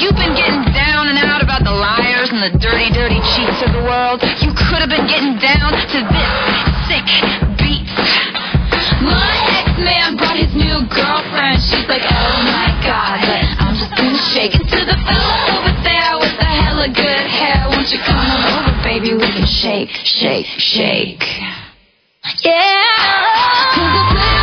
You've been getting down and out about the liars and the dirty, dirty cheats of the world, you could have been getting down to this sick beat. My ex-man brought his new girlfriend. She's like, oh my god, but I'm just gonna shake it to the fella over there with the hella good hair. Won't you come on over, baby? We can shake, shake, shake. Yeah!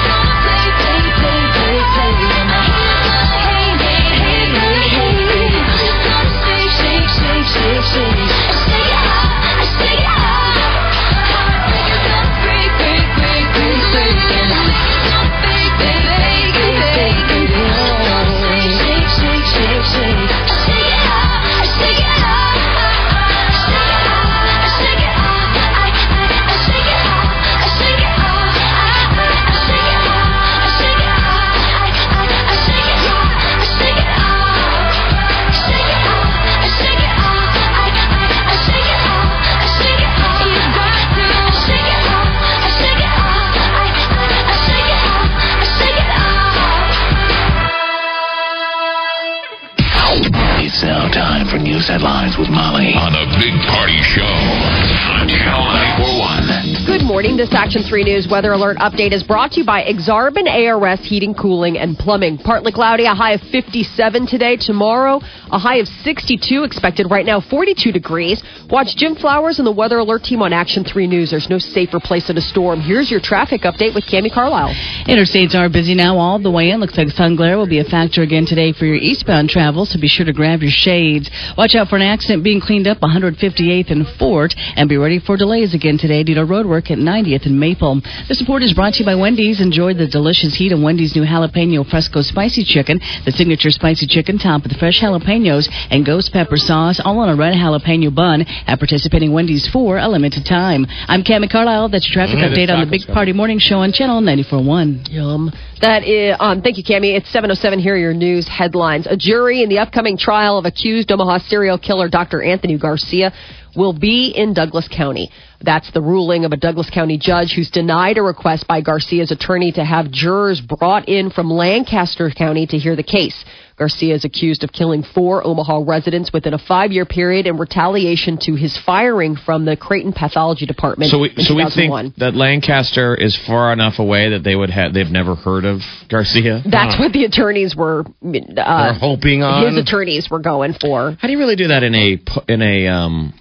Weather alert update is brought to you by Aksarben ARS Heating, Cooling, and Plumbing. Partly cloudy, a high of 57 today. Tomorrow, a high of 62 expected. Right now, 42 degrees. Watch Jim Flowers and the weather alert team on Action 3 News. There's no safer place in a storm. Here's your traffic update with Cami Carlisle. Interstates are busy now all the way in. Looks like sun glare will be a factor again today for your eastbound travel, so be sure to grab your shades. Watch out for an accident being cleaned up 158th and Fort, and be ready for delays again today due to road work at 90th and Maple. This support is brought to you by Wendy's. Enjoy the delicious heat of Wendy's new jalapeno fresco spicy chicken, the signature spicy chicken topped with fresh jalapenos and ghost pepper sauce, all on a red jalapeno bun at participating Wendy's for a limited time. I'm Cami Carlisle. That's your traffic Mm, the update on the Big coming. Party Morning Show on Channel 94.1. Yum. That is, um, thank you, Cami. It's 707. Here are your news headlines. A jury in the upcoming trial of accused Omaha serial killer Dr. Anthony Garcia will be in Douglas County. That's the ruling of a Douglas County judge who's denied a request by Garcia's attorney to have jurors brought in from Lancaster County to hear the case. Garcia is accused of killing four Omaha residents within a five year period in retaliation to his firing from the Creighton Pathology Department So we in so we think that Lancaster is far enough away that they would have they've never heard of Garcia. That's what the attorneys were. Uh, hoping on. his attorneys were going for. How do you really do that in a in a um,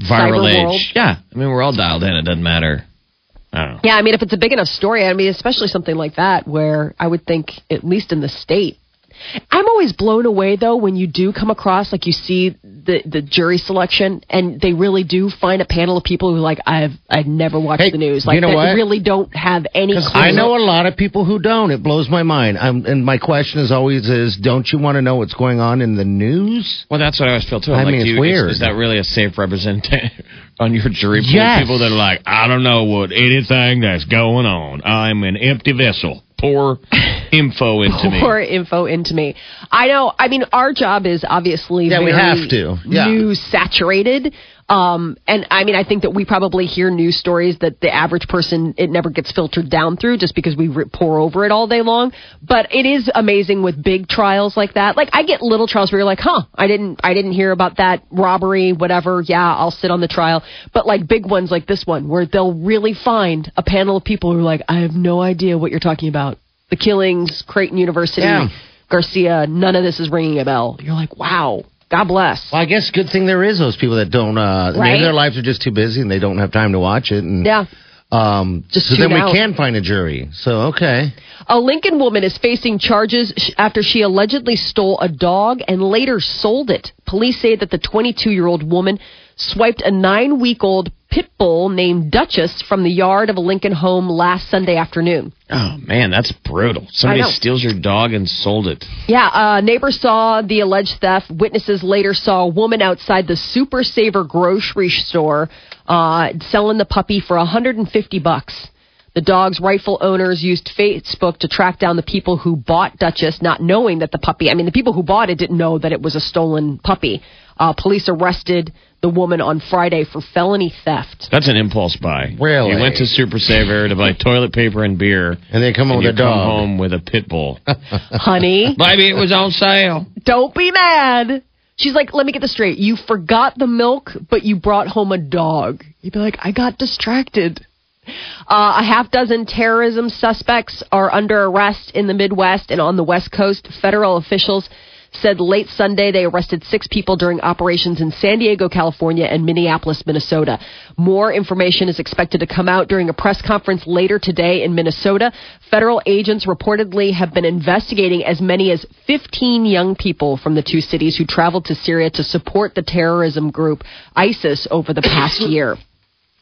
viral Cyber age? world? Yeah, I mean we're all dialed in. It doesn't matter. I. Yeah, I mean, if it's a big enough story, I mean, especially something like that, where I would think, at least in the state. I'm always blown away though when you do come across like you see the the jury selection and they really do find a panel of people who like I've I've never watched Hey, the news you like know that what? really don't have any clue. I know a lot of people who don't. It blows my mind. I'm, and my question is always is, don't you want to know what's going on in the news? Well, that's what I always feel too. I'm I like, mean, do it's you- weird. Is, is that really a safe representation on your jury pool? Yes. People that are like, I don't know what anything that's going on. I'm an empty vessel. Pour info into me. Pour info into me. I know. I mean, our job is obviously Yeah, we have to. Yeah. news saturated. Um, and I mean, I think that we probably hear news stories that the average person it never gets filtered down through just because we pour over it all day long. But it is amazing with big trials like that. Like I get little trials where you're like, huh, I didn't, I didn't hear about that robbery, whatever. Yeah, I'll sit on the trial. But like big ones like this one, where they'll really find a panel of people who are like, I have no idea what you're talking about. The killings, Creighton University, Yeah. Garcia. None of this is ringing a bell. You're like, wow, God bless. Well, I guess good thing there is those people that don't. Uh, Right. Maybe their lives are just too busy and they don't have time to watch it. And Yeah. Um, Just so then we out. can find a jury. So okay. A Lincoln woman is facing charges after she allegedly stole a dog and later sold it. Police say that the 22 year old woman swiped a nine week old pit bull named Duchess from the yard of a Lincoln home last Sunday afternoon. Oh man, that's brutal. Somebody steals your dog and sold it. Yeah, uh, neighbors saw the alleged theft. Witnesses later saw a woman outside the Super Saver grocery store uh, selling the puppy for 150 bucks. The dog's rightful owners used Facebook to track down the people who bought Duchess, not knowing that the puppy. I mean, the people who bought it didn't know that it was a stolen puppy. Uh, police arrested the woman on Friday for felony theft. That's an impulse buy. Really? You went to Super Saver to buy toilet paper and beer, And they come home and with you a come dog. home with a pit bull. Honey, Maybe it was on sale. don't be mad. She's like, let me get this straight. You forgot the milk, but you brought home a dog. You'd be like, I got distracted. Uh, a half dozen terrorism suspects are under arrest in the Midwest and on the West Coast. Federal officials said late Sunday they arrested six people during operations in San Diego, California, and Minneapolis, Minnesota. More information is expected to come out during a press conference later today in Minnesota. Federal agents reportedly have been investigating as many as 15 young people from the two cities who traveled to Syria to support the terrorism group ISIS over the past year.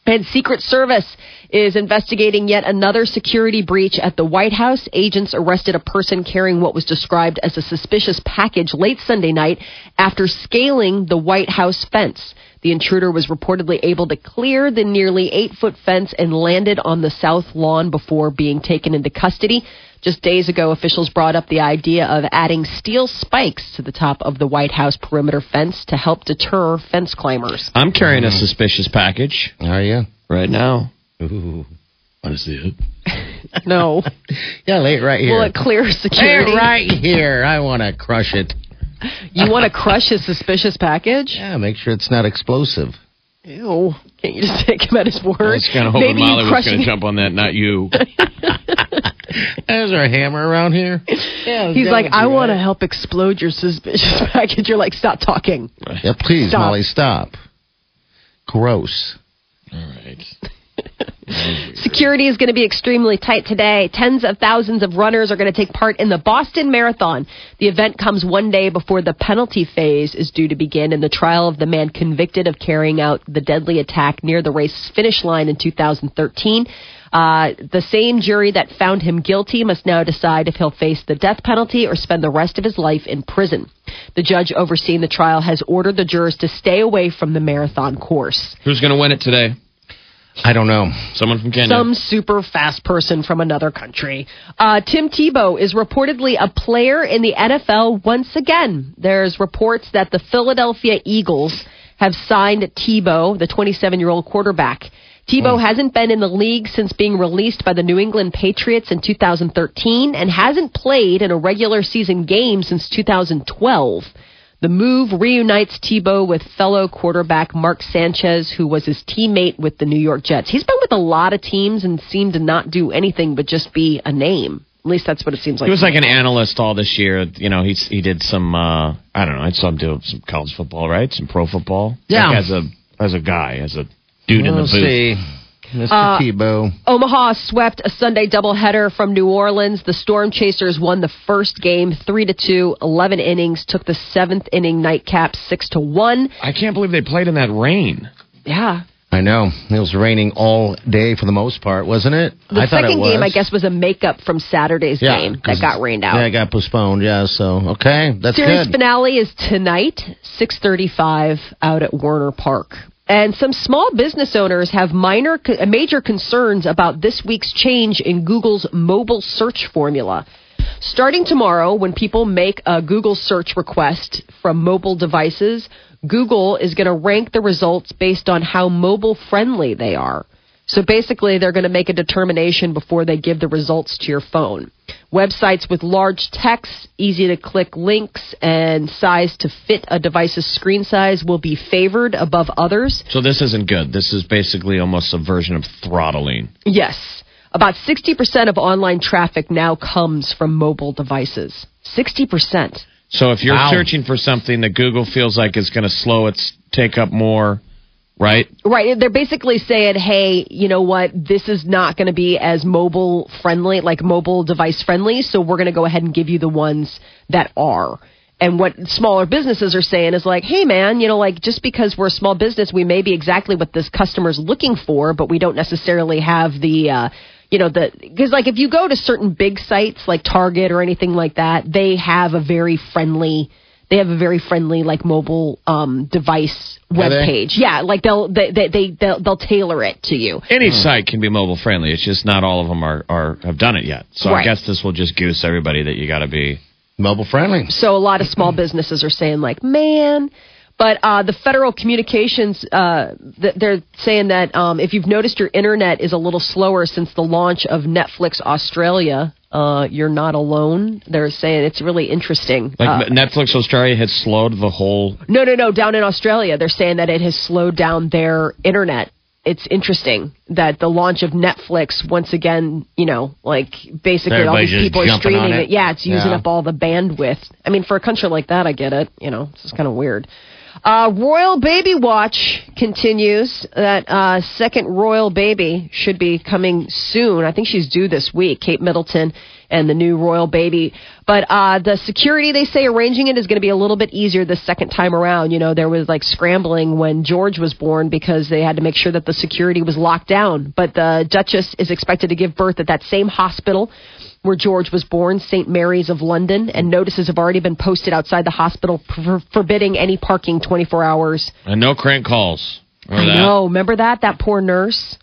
And Secret Service is investigating yet another security breach at the White House. Agents arrested a person carrying what was described as a suspicious package late Sunday night after scaling the White House fence. The intruder was reportedly able to clear the nearly eight foot fence and landed on the south lawn before being taken into custody. Just days ago, officials brought up the idea of adding steel spikes to the top of the White House perimeter fence to help deter fence climbers. I'm carrying a suspicious package oh, Are you? right now. Ooh. Want to see it? No. Yeah, lay it right here. Will it clear Lay it right here. I want to crush it. You want to crush his suspicious package? Yeah, make sure it's not explosive. Ew. Can't you just take him at his word? I was kind of hoping Maybe you Molly was crush going to jump on that, not you. Is there a hammer around here? Yeah, He's like, I want to help explode your suspicious package. You're like, stop talking. Yeah, please, Stop. Molly, stop. Gross. All right. Security is going to be extremely tight today. Tens of thousands of runners are going to take part in the Boston Marathon. The event comes one day before the penalty phase is due to begin in the trial of the man convicted of carrying out the deadly attack near the race's finish line in 2013. Uh, the same jury that found him guilty must now decide if he'll face the death penalty or spend the rest of his life in prison. The judge overseeing the trial has ordered the jurors to stay away from the marathon course. Who's going to win it today? I don't know. Someone from Kenya. Some super fast person from another country. Uh, Tim Tebow is reportedly a player in the NFL once again. There's reports that the Philadelphia Eagles have signed Tebow, the 27 year old quarterback. Tebow hasn't been in the league since being released by the New England Patriots in 2013 and hasn't played in a regular season game since 2012. The move reunites Tebow with fellow quarterback Mark Sanchez, who was his teammate with the New York Jets. He's been with a lot of teams and seemed to not do anything but just be a name. At least that's what it seems like. He was like an analyst all this year. You know, he's he did some. uh I don't know. I saw him do some college football, right? Some pro football. Yeah. Like as a as a guy, as a dude in the We'll booth. see. Mr. Uh, Tebow. Omaha swept a Sunday doubleheader from New Orleans. The Storm Chasers won the first game 3 to 2, 11 innings, took the 7th inning nightcap 6 to 1. I can't believe they played in that rain. Yeah. I know. It was raining all day for the most part, wasn't it? The I thought it second game, was. I guess, was a makeup from Saturday's Yeah, game that got rained out. Yeah, it got postponed. Yeah, so okay, that's Series good. finale is tonight, 6:35 out at Werner Park. And some small business owners have minor uh, major concerns about this week's change in Google's mobile search formula. Starting tomorrow, when people make a Google search request from mobile devices, Google is going to rank the results based on how mobile friendly they are. So basically, they're going to make a determination before they give the results to your phone. Websites with large text, easy to click links, and size to fit a device's screen size will be favored above others. So this isn't good. This is basically almost a version of throttling. Yes. About 60% of online traffic now comes from mobile devices. 60%. So if you're Wow. searching for something that Google feels like is going to slow its take up more, right? Right. They're basically saying, hey, you know what? This is not going to be as mobile friendly, like mobile device friendly. So we're going to go ahead and give you the ones that are. And what smaller businesses are saying is like, hey man, you know, like just because we're a small business, we may be exactly what this customer's looking for, but we don't necessarily have the, uh, you know, the, because like if you go to certain big sites like Target or anything like that, they have a very friendly, they have a very friendly like mobile um, device web page. Yeah, like they'll they they, they they'll, they'll tailor it to you. Any site can be mobile friendly. It's just not all of them are, are have done it yet. So Right. I guess this will just goose everybody that you got to be. Mobile friendly. So a lot of small businesses are saying like, man. But uh, the Federal Communications, uh, th- they're saying that um, if you've noticed your internet is a little slower since the launch of Netflix Australia, uh, you're not alone. They're saying it's really interesting. Like Uh, Netflix Australia has slowed the whole. no, no, no. Down in Australia, they're saying that it has slowed down their internet. It's interesting that the launch of Netflix once again, you know, like basically all these people are streaming it. it. Yeah, it's using Yeah. up all the bandwidth. I mean, for a country like that, I get it. You know, it's just kind of weird. Uh, Royal Baby Watch continues. That uh, second Royal Baby should be coming soon. I think she's due this week. Kate Middleton and the new Royal Baby. But uh, the security, they say, arranging it is going to be a little bit easier the second time around. You know, there was like scrambling when George was born because they had to make sure that the security was locked down. But the Duchess is expected to give birth at that same hospital where George was born, St. Mary's of London, and notices have already been posted outside the hospital for- forbidding any parking 24 hours. And no crank calls. I Remember that? know. Remember that? That poor nurse.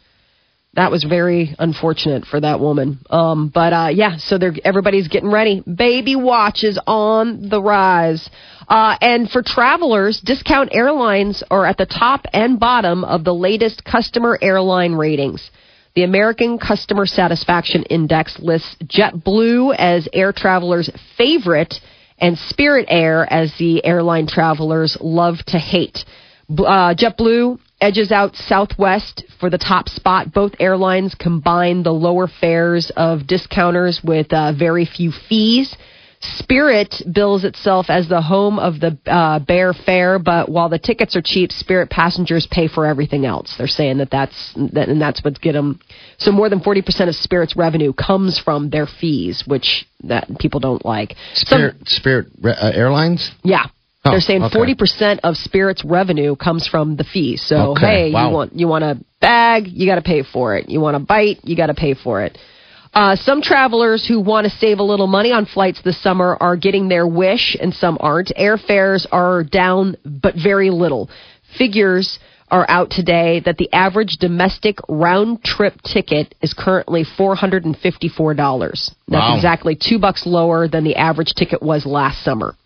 That was very unfortunate for that woman. Um, but uh, yeah, so they're everybody's getting ready. Baby watch is on the rise. Uh, and for travelers, discount airlines are at the top and bottom of the latest customer airline ratings. The American Customer Satisfaction Index lists JetBlue as air travelers' favorite and Spirit Air as the airline travelers love to hate. Uh, JetBlue edges out Southwest for the top spot. Both airlines combine the lower fares of discounters with uh, very few fees. Spirit bills itself as the home of the uh, bare fare, but while the tickets are cheap, Spirit passengers pay for everything else. They're saying that that's that, and that's what's get them. So more than forty percent of Spirit's revenue comes from their fees, which that people don't like. Some- Spirit, Spirit uh, Airlines. yeah. Oh, They're saying okay. forty percent of Spirit's revenue comes from the fees. So Okay, hey, wow. you want you want a bag, you got to pay for it. You want a bite, you got to pay for it. Uh, some travelers who want to save a little money on flights this summer are getting their wish, and some aren't. Airfares are down, but very little. Figures are out today that the average domestic round trip ticket is currently four hundred and fifty four dollars. That's Wow. exactly two bucks lower than the average ticket was last summer.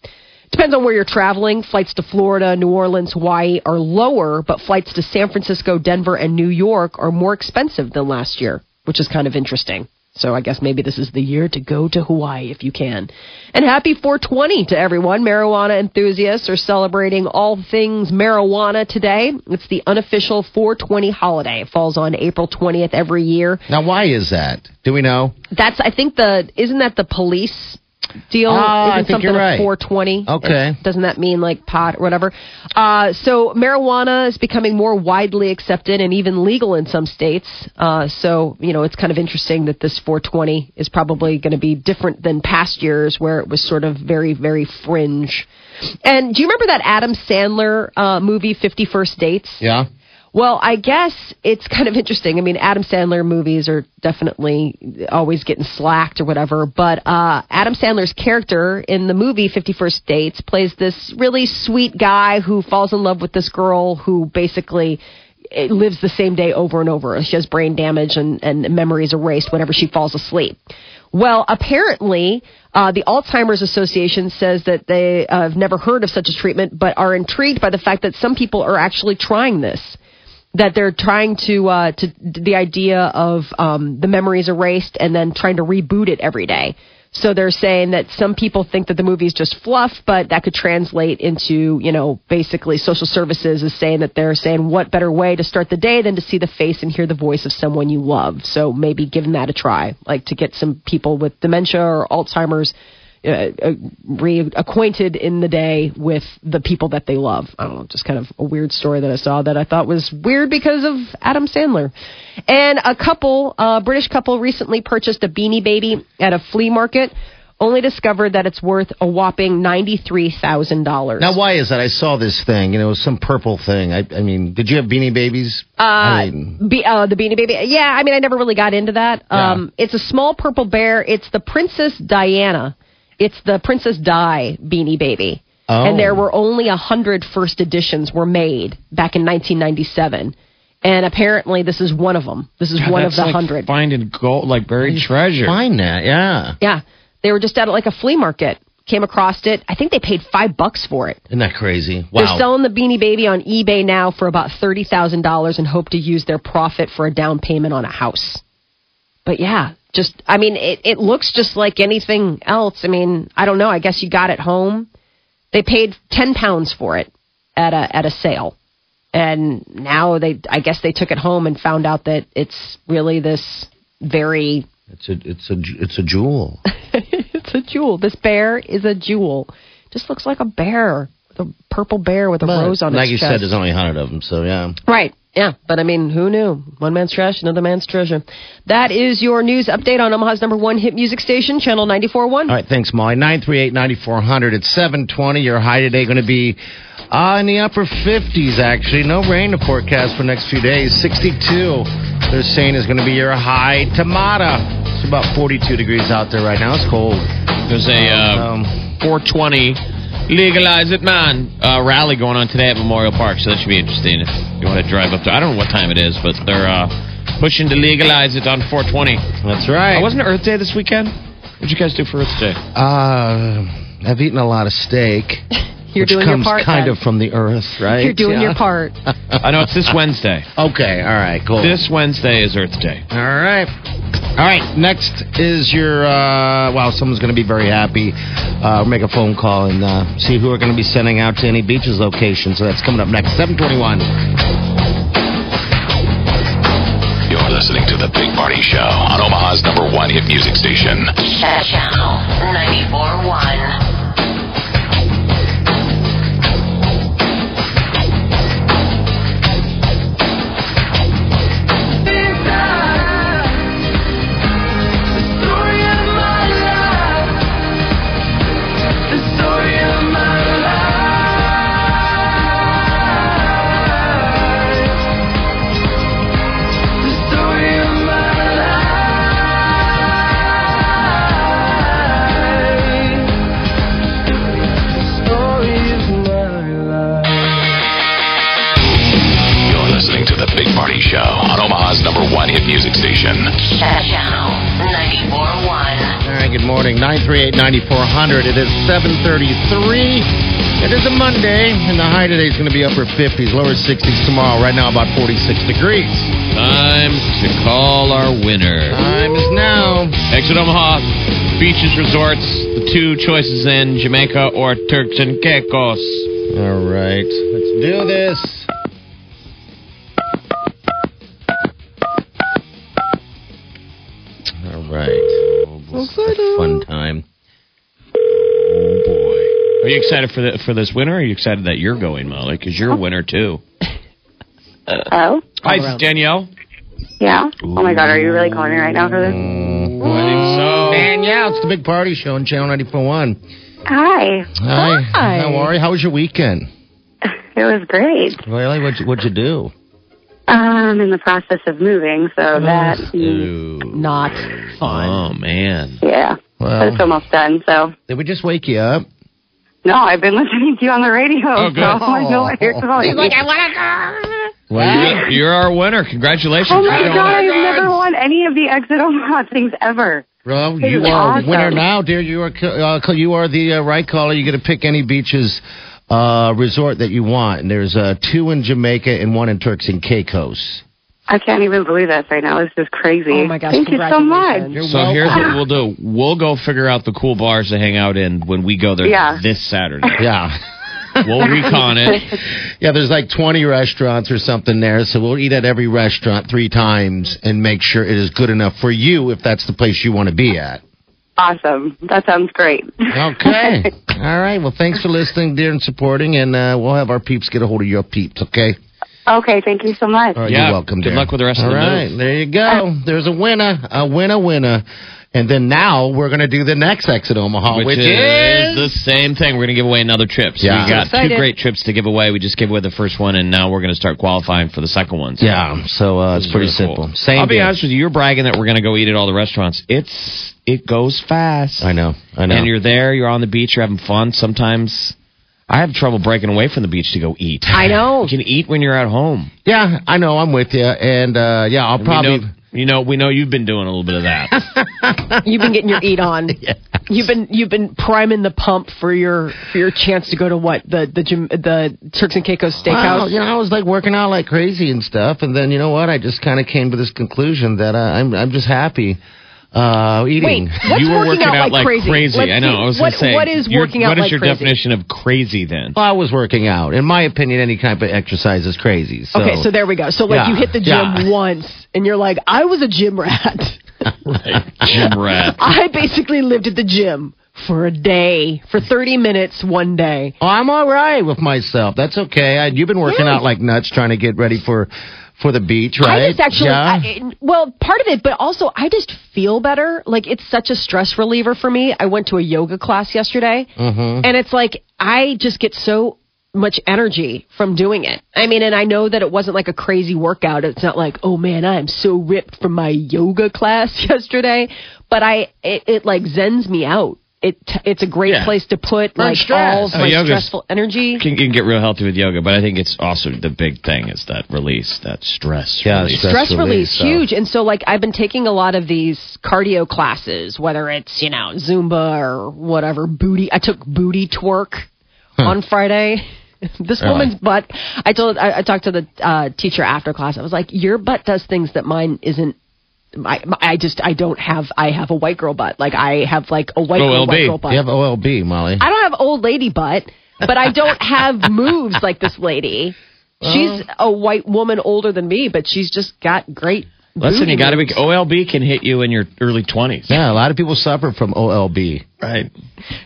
Depends on where you're traveling. Flights to Florida, New Orleans, Hawaii are lower, but flights to San Francisco, Denver, and New York are more expensive than last year, which is kind of interesting. So I guess maybe this is the year to go to Hawaii if you can. And happy 420 to everyone. Marijuana enthusiasts are celebrating all things marijuana today. It's the unofficial 420 holiday. It falls on April 20th every year. Now, why is that? Do we know? That's I think the isn't that the police deal? Ah, isn't something right. 420? Okay. It- doesn't that mean like pot or whatever? Uh, so marijuana is becoming more widely accepted and even legal in some states. Uh, so you know it's kind of interesting that this 420 is probably going to be different than past years where it was sort of very very fringe. And do you remember that Adam Sandler uh, movie Fifty First Dates? Yeah. Well, I guess it's kind of interesting. I mean, Adam Sandler movies are definitely always getting slacked or whatever, but uh, Adam Sandler's character in the movie Fifty First Dates plays this really sweet guy who falls in love with this girl who basically eh, lives the same day over and over. She has brain damage and, and memories erased whenever she falls asleep. Well, apparently, uh, the Alzheimer's Association says that they uh, have never heard of such a treatment, but are intrigued by the fact that some people are actually trying this that they're trying to uh, to the idea of um, the memories erased and then trying to reboot it every day. So they're saying that some people think that the movie is just fluff, but that could translate into you know basically social services is saying that they're saying what better way to start the day than to see the face and hear the voice of someone you love. So maybe giving that a try, like to get some people with dementia or Alzheimer's uh, uh, reacquainted in the day with the people that they love. I don't know, just kind of a weird story that I saw that I thought was weird because of Adam Sandler. And a couple, a British couple, recently purchased a Beanie Baby at a flea market. only discovered that it's worth a whopping $93,000. Now, why is that? I saw this thing, you know, it was some purple thing. I, I mean, did you have Beanie Babies? Uh, I mean, Be, uh, the Beanie Baby. Yeah, I mean, I never really got into that. Yeah. Um, it's a small purple bear. It's the Princess Diana. It's the Princess Di Beanie Baby. Oh. And there were only a hundred first editions were made back in 1997. And apparently, this is one of them. This is God, one of the like hundred. Finding gold, like buried treasure. find that, yeah. Yeah, they were just at like a flea market. Came across it. I think they paid five bucks for it. Isn't that crazy? Wow. They're selling the Beanie Baby on eBay now for about thirty thousand dollars, and hope to use their profit for a down payment on a house. But yeah, just I mean, it, it looks just like anything else. I mean, I don't know. I guess you got it home. They paid ten pounds for it at a at a sale, and now they I guess they took it home and found out that it's really this very It's a, it's a, it's a jewel. it's a jewel. This bear is a jewel. Just looks like a bear, a purple bear with a But rose on like its you chest. said, there's only a hundred of them, so yeah. Right. Yeah. But I mean, who knew? One man's trash, another man's treasure. That is your news update on Omaha's number one hit music station, Channel 94.1. All right, thanks, Molly. 938-9400. It's 720. Your high today going to be uh, in the upper 50s, actually. No rain to forecast for the next few days. 62, they're saying is going to be your high. Tamata, it's about 42 degrees out there right now. It's cold. There's a uh, Um, 420 legalize it, man uh, rally going on today at Memorial Park, so that should be interesting if you want to drive up there. I don't know what time it is, but they're uh, pushing to legalize it on 420. that's right. Uh, wasn't it Earth Day this weekend? What'd you guys do for Earth Day? Uh, I've eaten a lot of steak. You're which doing comes your part. kind then. of from the earth, right? You're doing Yeah. your part. I know it's this Wednesday. Okay, all right, cool. This Wednesday is Earth Day. All right. All right. Next is your. Uh, wow, someone's going to be very happy. Uh, we'll make a phone call and uh, see who we're going to be sending out to any beaches location. So that's coming up next. 721. You're listening to The Big Party Show on Omaha's number one hit music station. Channel 94.1. 888-338-9400. It is 733. It is a Monday, and the high today is going to be upper 50s, lower 60s tomorrow. Right now, about 46 degrees. Time to call our winner. Time is now. Exit Omaha, beaches, resorts, the two choices in Jamaica or Turks and Caicos. All right, let's do this. You excited for the, for this winner? Or are you excited that you're going, Molly? Because you're a winner too. Hello? Oh. Hi, it's Danielle. Yeah? Oh my god, are you really calling me right now for this? I think so. Mm. Danielle, it's the big party show on Channel 94.1. Hi. Hi. Hi. How are you? How was your weekend? It was great. Really? What'd you, what'd you do? I'm in the process of moving, so oh, that, Ooh. Not oh, fun. Oh man. yeah. But it's almost done, so. did we just wake you up? No, I've been listening to you on the radio, Oh, good. so I know what you're calling me. Well, you're, you're our winner. Congratulations. Oh my You're- god, I've never won any of the Exit Omaha things ever. Well, This you is are a winner now, dear. You are uh, you are the uh, right caller. You get to pick any beaches uh, resort that you want. And there's uh, two in Jamaica and one in Turks and Caicos. I can't even believe this right now. This is crazy. Oh my gosh, Thank you so much. congratulations. So here's what we'll do. We'll go figure out the cool bars to hang out in when we go there Yeah. this Saturday. Yeah. We'll recon it. Yeah, there's like 20 restaurants or something there, so we'll eat at every restaurant three times and make sure it is good enough for you if that's the place you want to be at. Awesome. That sounds great. Okay. All right. Well, thanks for listening, dear, and supporting, and uh, we'll have our peeps get a hold of your peeps, okay? Okay, thank you so much. All right, Yeah, you're welcome, good dear. luck with the rest of the right, move. there you go. There's a winner, a winner, winner. And then now we're going to do the next exit Omaha, which, which is the same thing. We're going to give away another trip. So Yeah. we got two great trips to give away. We just gave away the first one, and now we're going to start qualifying for the second one. So yeah. So uh, it's pretty really simple. cool. Same. I'll be deal. honest with you. You're bragging that we're going to go eat at all the restaurants. It's it goes fast. I know. I know. And you're there. You're on the beach. You're having fun. Sometimes I have trouble breaking away from the beach to go eat. I know. You can eat when you're at home. yeah, I know. I'm with you. And uh, yeah, I'll And probably. we know, you know, we know you've been doing a little bit of that. You've been getting your eat on. You've been you've been priming the pump for your for your chance to go to what the the gym, the Turks and Caicos Steakhouse. Well, you know, I was like working out like crazy and stuff, and then you know what? I just kind of came to this conclusion that uh, I'm I'm just happy uh, eating. Wait, what's you were working, out, like, crazy? Let's I know. see. I was what, say. what is your- working out What is like your crazy? definition of crazy then? Well, I was working out. In my opinion, any kind of exercise is crazy. So. Okay, so there we go. So like Yeah, you hit the gym yeah. once and you're like, I was a gym rat. Gym rat. I basically lived at the gym for a day, for 30 minutes one day. Oh, I'm all right with myself. That's okay. I, you've been working Yeah. out like nuts trying to get ready for for the beach, right? I just actually, Yeah. I, well, part of it, but also I just feel better. Like it's such a stress reliever for me. I went to a yoga class yesterday, Mm-hmm. and it's like I just get so much energy from doing it. I mean, and I know that it wasn't like a crazy workout. It's not like, oh man, I'm so ripped from my yoga class yesterday, but I it, it like zens me out. It it's a great Yeah. place to put Burn like stress. all of Oh, my stressful energy. Can, you can get real healthy with yoga, but I think it's also the big thing is that release, that stress. Yeah, release. stress stress release, release so. huge and so like i've been taking a lot of these cardio classes whether it's you know zumba or whatever booty i took booty twerk on friday this Really? woman's butt i told I, I talked to the uh, teacher after class i was like your butt does things that mine isn't I, I just I don't have I have a white girl butt like I have like a white girl, OLB. white girl butt. You have OLB, Molly. I don't have old lady butt, but I don't have moves like this lady. She's a white woman older than me, but she's just got great. Listen, you got to be. moves. OLB can hit you in your early 20s. yeah, a lot of people suffer from OLB. Right.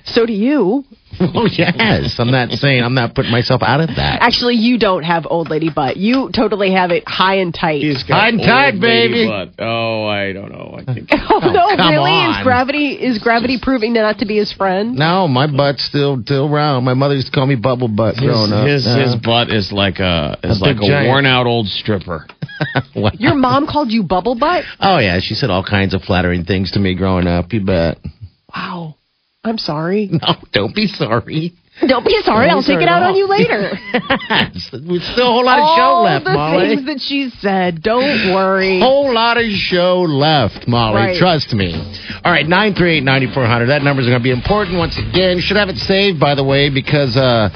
So do you. Oh yes, I'm not saying I'm not putting myself out of that. Actually, you don't have old lady butt. You totally have it high and tight. High and tight, baby. butt. Oh, I don't know. I think. oh no, come really? on. Is gravity is gravity proving not to be his friend? No, my butt's still still round. My mother used to call me bubble butt His, growing up. his, Yeah. his butt is like a is A like big a giant. worn out old stripper. Wow. Your mom called you bubble butt? Oh yeah, she said all kinds of flattering things to me growing up. You bet. Wow. I'm sorry. No, don't be sorry. Don't be sorry. I'll take it out on you later. There's still a whole lot of show All left, the Molly. things that she said. Don't worry. Whole lot of show left, Molly. Right. Trust me. All right, nine three eight ninety four hundred. That number is going to be important once again. You should have it saved, by the way, because uh,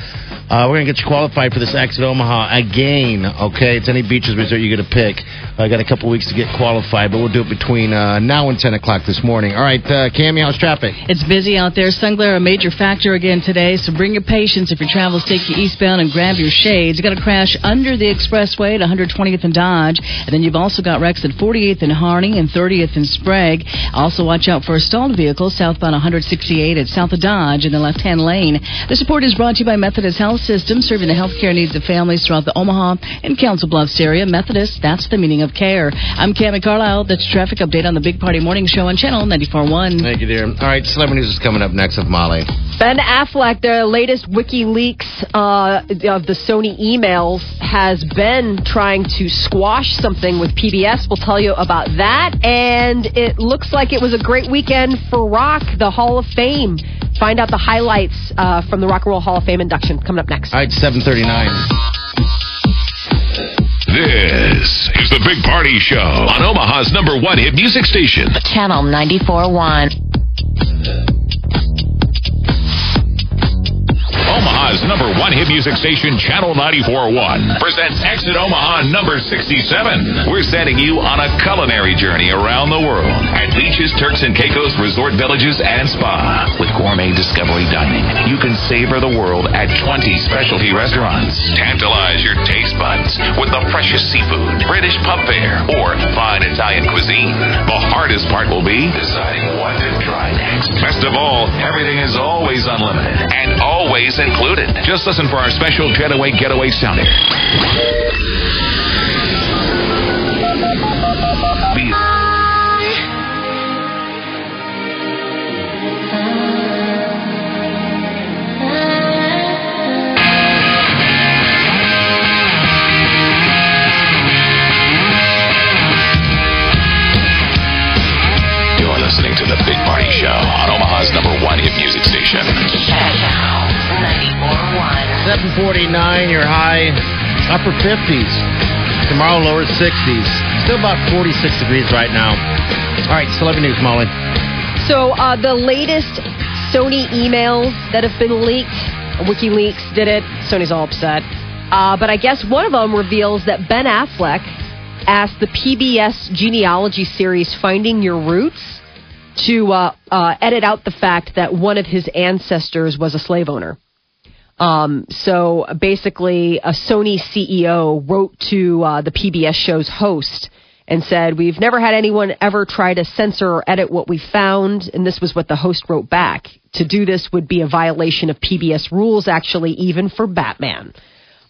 uh, we're going to get you qualified for this Exit Omaha again. Okay, it's any beaches resort you get to pick. I got a couple weeks to get qualified, but we'll do it between uh, now and ten o'clock this morning. All right, uh, how's traffic? It's busy out there. Sun glare a major factor again today, so bring your patience if your travels take you eastbound and grab your shades. You got a crash under the expressway at 120th and Dodge, and then you've also got wrecks at 48th and Harney and 30th and Sprague. Also, watch out for a stalled vehicle southbound 168 at South of Dodge in the left-hand lane. The support is brought to you by Methodist Health System, serving the healthcare needs of families throughout the Omaha and Council Bluffs area. Methodist, that's the meaning of care. I'm Cammy Carlisle. That's your traffic update on the Big Party Morning Show on Channel 94.1. Thank you, dear. All right, celebrity news is coming up next with Molly. Ben Affleck, the latest WikiLeaks uh, of the Sony emails, has been trying to squash something with PBS. We'll tell you about that. And it looks like it was a great weekend for rock, the Hall of Fame. Find out the highlights uh, from the Rock and Roll Hall of Fame induction coming up next. All right, seven thirty nine. This is the Big Party Show on Omaha's number one hit music station. Channel 94.1. Omaha's number one hit music station, Channel 94.1, presents Exit Omaha number 67. We're sending you on a culinary journey around the world at beaches, Turks and Caicos resort villages and spa. With gourmet discovery dining, you can savor the world at 20 specialty restaurants. Tantalize your taste buds with the freshest seafood, British pub fare, or fine Italian cuisine. The hardest part will be deciding what to try next. Best of all, everything is always unlimited and always included included. Just listen for our special Jetaway Getaway sounding. You're listening to The Big Party Show on Omaha's number one hit music station. 749, your high upper 50s. Tomorrow, lower 60s. Still about 46 degrees right now. All right, celebrity news, Molly. So uh, the latest Sony emails that have been leaked, WikiLeaks did it. Sony's all upset. Uh, but I guess one of them reveals that Ben Affleck asked the PBS genealogy series Finding Your Roots to uh, uh, edit out the fact that one of his ancestors was a slave owner. Um, so basically, a Sony CEO wrote to uh, the PBS show's host and said, We've never had anyone ever try to censor or edit what we found. And this was what the host wrote back. To do this would be a violation of PBS rules, actually, even for Batman.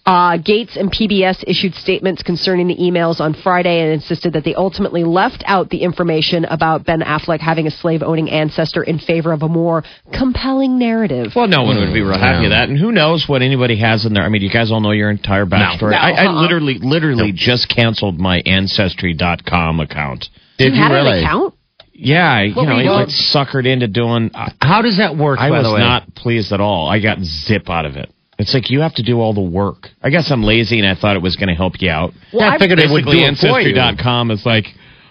Uh, Gates and PBS issued statements concerning the emails on Friday and insisted that they ultimately left out the information about Ben Affleck having a slave owning ancestor in favor of a more compelling narrative. Well, no one would be real happy with that. And who knows what anybody has in there? I mean, you guys all know your entire backstory. No, I, I uh-uh. literally, literally just canceled my Ancestry.com account. Did you you, had really? an account? Yeah, I, you What know, were you I got suckered into doing. I, How does that work, I by was the way? not pleased at all. I got zip out of it. It's like you have to do all the work. I guess I'm lazy and I thought it was going to help you out. Yeah, I figured it would do Basically, it for you. Ancestry.com is like,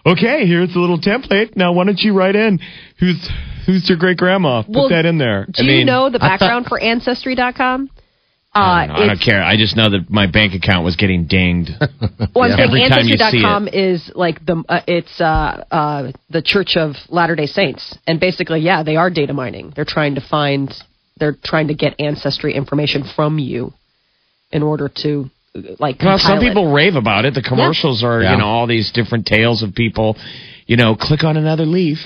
okay, here's a little template. Now, why don't you write in who's who's your great grandma? Put Well, that in there. Do I mean, you know the I thought- background for Ancestry.com? Uh, I don't. I don't care. I just know that my bank account was getting dinged. Well, I'm saying Every time you see Ancestry.com is like the uh, it's uh, uh, the Church of Latter Day Saints, and basically, yeah, they are data mining. They're trying to find, they're trying to get ancestry information from you in order to like. Well, some compile it. people rave about it. The commercials are, Yeah. you know, all these different tales of people, you know, click on another leaf,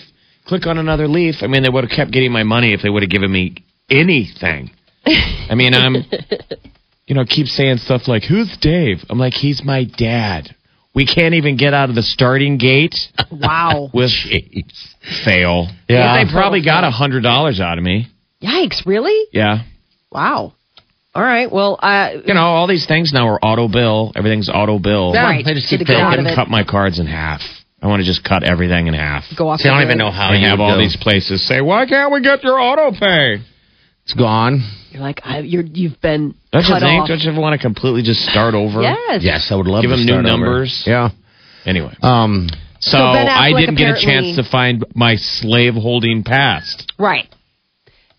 click on another leaf. I mean, they would have kept getting my money if they would have given me anything. I mean, I'm, you know, keep saying stuff like, who's Dave? I'm like, he's my dad. We can't even get out of the starting gate Wow. with fail. Yeah. They probably got a hundred dollars out of me. Yikes! Really? Yeah. Wow. All right. Well, uh, You know, all these things now are auto bill. Everything's auto bill. Yeah, right. they just keep get I out taking of can cut my cards in half. I want to just cut everything in half. go off. See, I don't even know how I you have all go. these places say, "Why can't we get your auto pay?" It's gone. You're like I, you're you've been Don't you think? off. Don't you ever want to completely just start over? Yes. Yes, I would love Give to them new start over. numbers. Yeah. Anyway, Um. so, Ben I didn't get a chance to find my slave holding past. Right.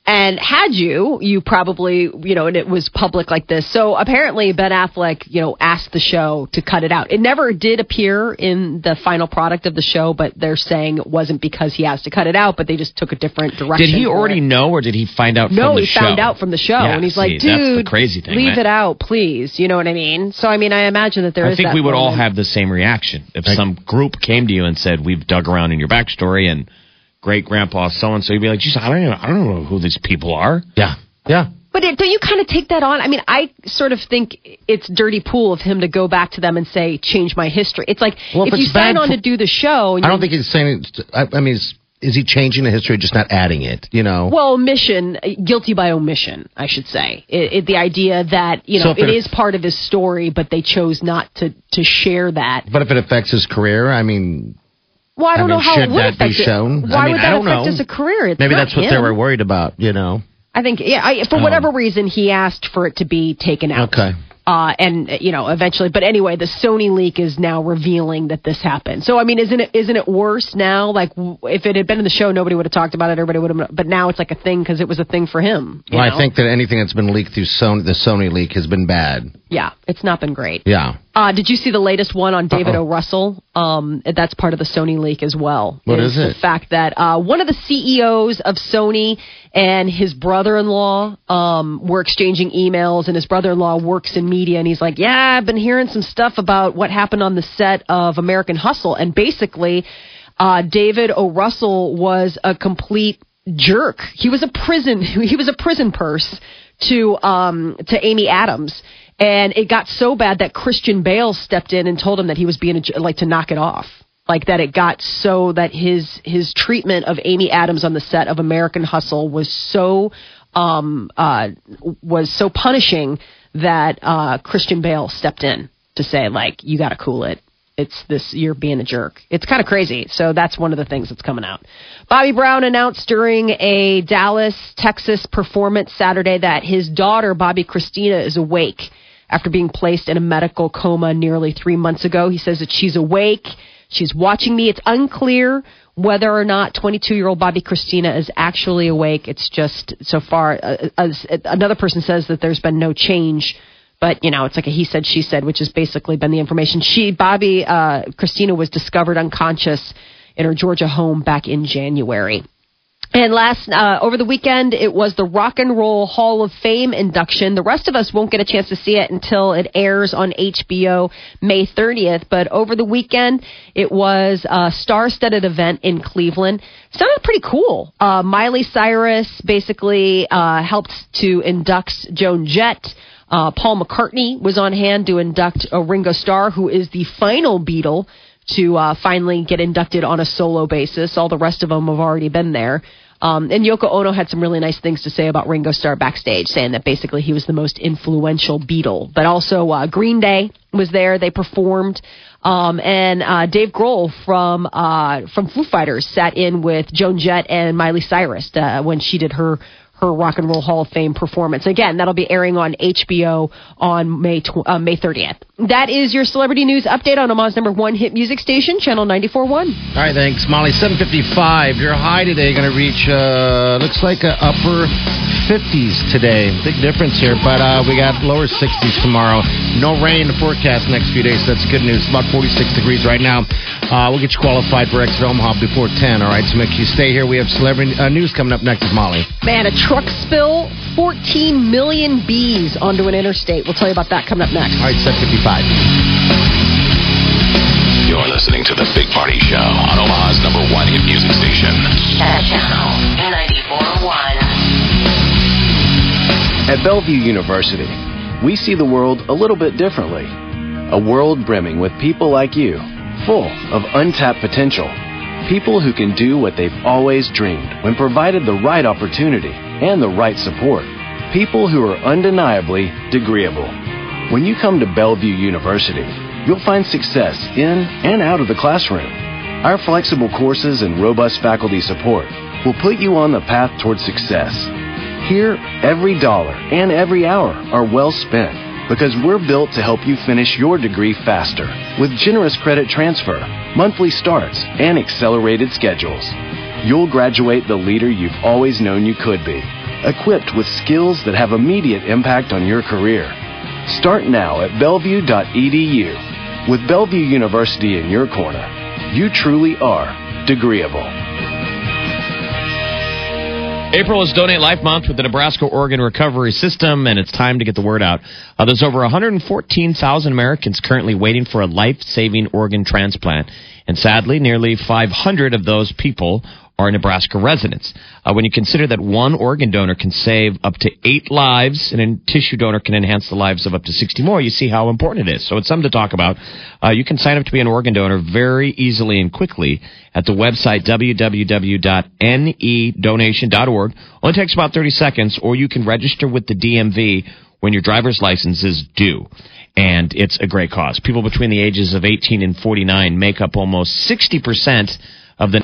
And had you, you probably, you know, and it was public like this. So apparently Ben Affleck, you know, asked the show to cut it out. It never did appear in the final product of the show, but they're saying it wasn't because he asked to cut it out, but they just took a different direction. Did he already it. know, or did he find out No, from the he show? found out from the show, Yeah, and he's see, like, that's the "Dude, crazy thing, leave man. it out, please." You know what I mean? So, I mean, I imagine that there is. I think that we would all have the same reaction if some group came to you and said, "We've dug around in your backstory and great grandpa so and so." You'd be like, "Geez, I don't, even, I don't know who these people are." Yeah. Yeah. But it, don't you kind of take that on? I mean, I sort of think it's dirty pool of him to go back to them and say, "Change my history." It's like Well, if if you sign on to do the show. And I don't think he's saying. It, I, I mean, is, is he changing the history, just not adding it? You know. Well, omission, uh, guilty by omission, I should say. It, it, the idea that you know if it it- is part of his story, but they chose not to to share that. but if it affects his career, I mean, Well, I I don't mean, know how it would that be affect it. shown? Why I mean, would I that don't affect know. his career? It's maybe that's what they were worried about. You know. I think, yeah, I, for whatever reason, he asked for it to be taken out. Okay. Uh, and you know, eventually, but anyway, the Sony leak is now revealing that this happened. So I mean, isn't it isn't it worse now? Like if it had been in the show, nobody would have talked about it. Everybody would have. But now it's like a thing because it was a thing for him. you Well, know? I think that anything that's been leaked through Sony, the Sony leak, has been bad. Yeah, it's not been great. Yeah. Uh, did you see the latest one on David Uh-uh. O. Russell? Um, that's part of the Sony leak as well. What is The it? fact that uh, one of the CEOs of Sony and his brother-in-law um, were exchanging emails, and his brother-in-law works in media, and he's like, "Yeah, I've been hearing some stuff about what happened on the set of American Hustle, and basically, uh, David O. Russell was a complete jerk. He was a prison. He was a prison purse to um, to Amy Adams." And it got so bad that Christian Bale stepped in and told him that he was being like to knock it off. Like that it got so that his his treatment of Amy Adams on the set of American Hustle was so um uh was so punishing that uh Christian Bale stepped in to say like you got to cool it. it's this you're being a jerk. It's kind of crazy. So that's one of the things that's coming out. Bobby Brown announced during a Dallas, Texas performance Saturday that his daughter, Bobbi Kristina, is awake after being placed in a medical coma nearly three months ago. He says that she's awake. She's watching me. It's unclear whether or not 22 year old Bobbi Kristina is actually awake. It's just so far, uh, as another person says that there's been no change. But you know, it's like a he said, she said, which has basically been the information. She, Bobbi, uh, Kristina was discovered unconscious in her Georgia home back in January. And last uh, over the weekend, it was the Rock and Roll Hall of Fame induction. The rest of us won't get a chance to see it until it airs on HBO May 30th. But over the weekend, it was a star-studded event in Cleveland. Sounded pretty cool. Uh, Miley Cyrus basically uh, helped to induct Joan Jett. Uh, Paul McCartney was on hand to induct Ringo Starr, who is the final Beatle to uh, finally get inducted on a solo basis. All the rest of them have already been there. Um, and Yoko Ono had some really nice things to say about Ringo Starr backstage, saying that basically he was the most influential Beatle. But also uh, Green Day was there; they performed, um, and uh, Dave Grohl from uh, from Foo Fighters sat in with Joan Jett and Miley Cyrus uh, when she did her her Rock and Roll Hall of Fame performance. Again, that'll be airing on HBO on May tw- uh, May 30th. That is your celebrity news update on Omaha's number one hit music station, Channel 94.1. All right, thanks, Molly. 755. Your high today going to reach, uh, looks like a upper 50s today. Big difference here, but uh, we got lower 60s tomorrow. No rain forecast next few days, so that's good news. About 46 degrees right now. Uh, we'll get you qualified for Exit Omaha before 10, all right? So make sure you stay here. We have celebrity uh, news coming up next with Molly. Man, a truck spill, 14 million bees onto an interstate. We'll tell you about that coming up next. All right, 755. You're listening to The Big Party Show on Omaha's number one hit music station. Channel 94.1. At Bellevue University, we see the world a little bit differently. A world brimming with people like you, full of untapped potential. People who can do what they've always dreamed when provided the right opportunity and the right support. People who are undeniably degreeable. When you come to Bellevue University, you'll find success in and out of the classroom. Our flexible courses and robust faculty support will put you on the path toward success. Here, every dollar and every hour are well spent because we're built to help you finish your degree faster with generous credit transfer, monthly starts, and accelerated schedules. You'll graduate the leader you've always known you could be, equipped with skills that have immediate impact on your career. Start now at bellevue.edu. With Bellevue University in your corner, you truly are degreeable. April is Donate Life Month with the Nebraska Organ Recovery System, and it's time to get the word out. Uh, there's over 114,000 Americans currently waiting for a life saving organ transplant. And sadly, nearly 500 of those people are Nebraska residents. Uh, when you consider that one organ donor can save up to eight lives and a tissue donor can enhance the lives of up to 60 more, you see how important it is. So it's something to talk about. Uh, you can sign up to be an organ donor very easily and quickly at the website www.nedonation.org. Only takes about 30 seconds, or you can register with the DMV when your driver's license is due. And it's a great cause. People between the ages of 18 and 49 make up almost 60%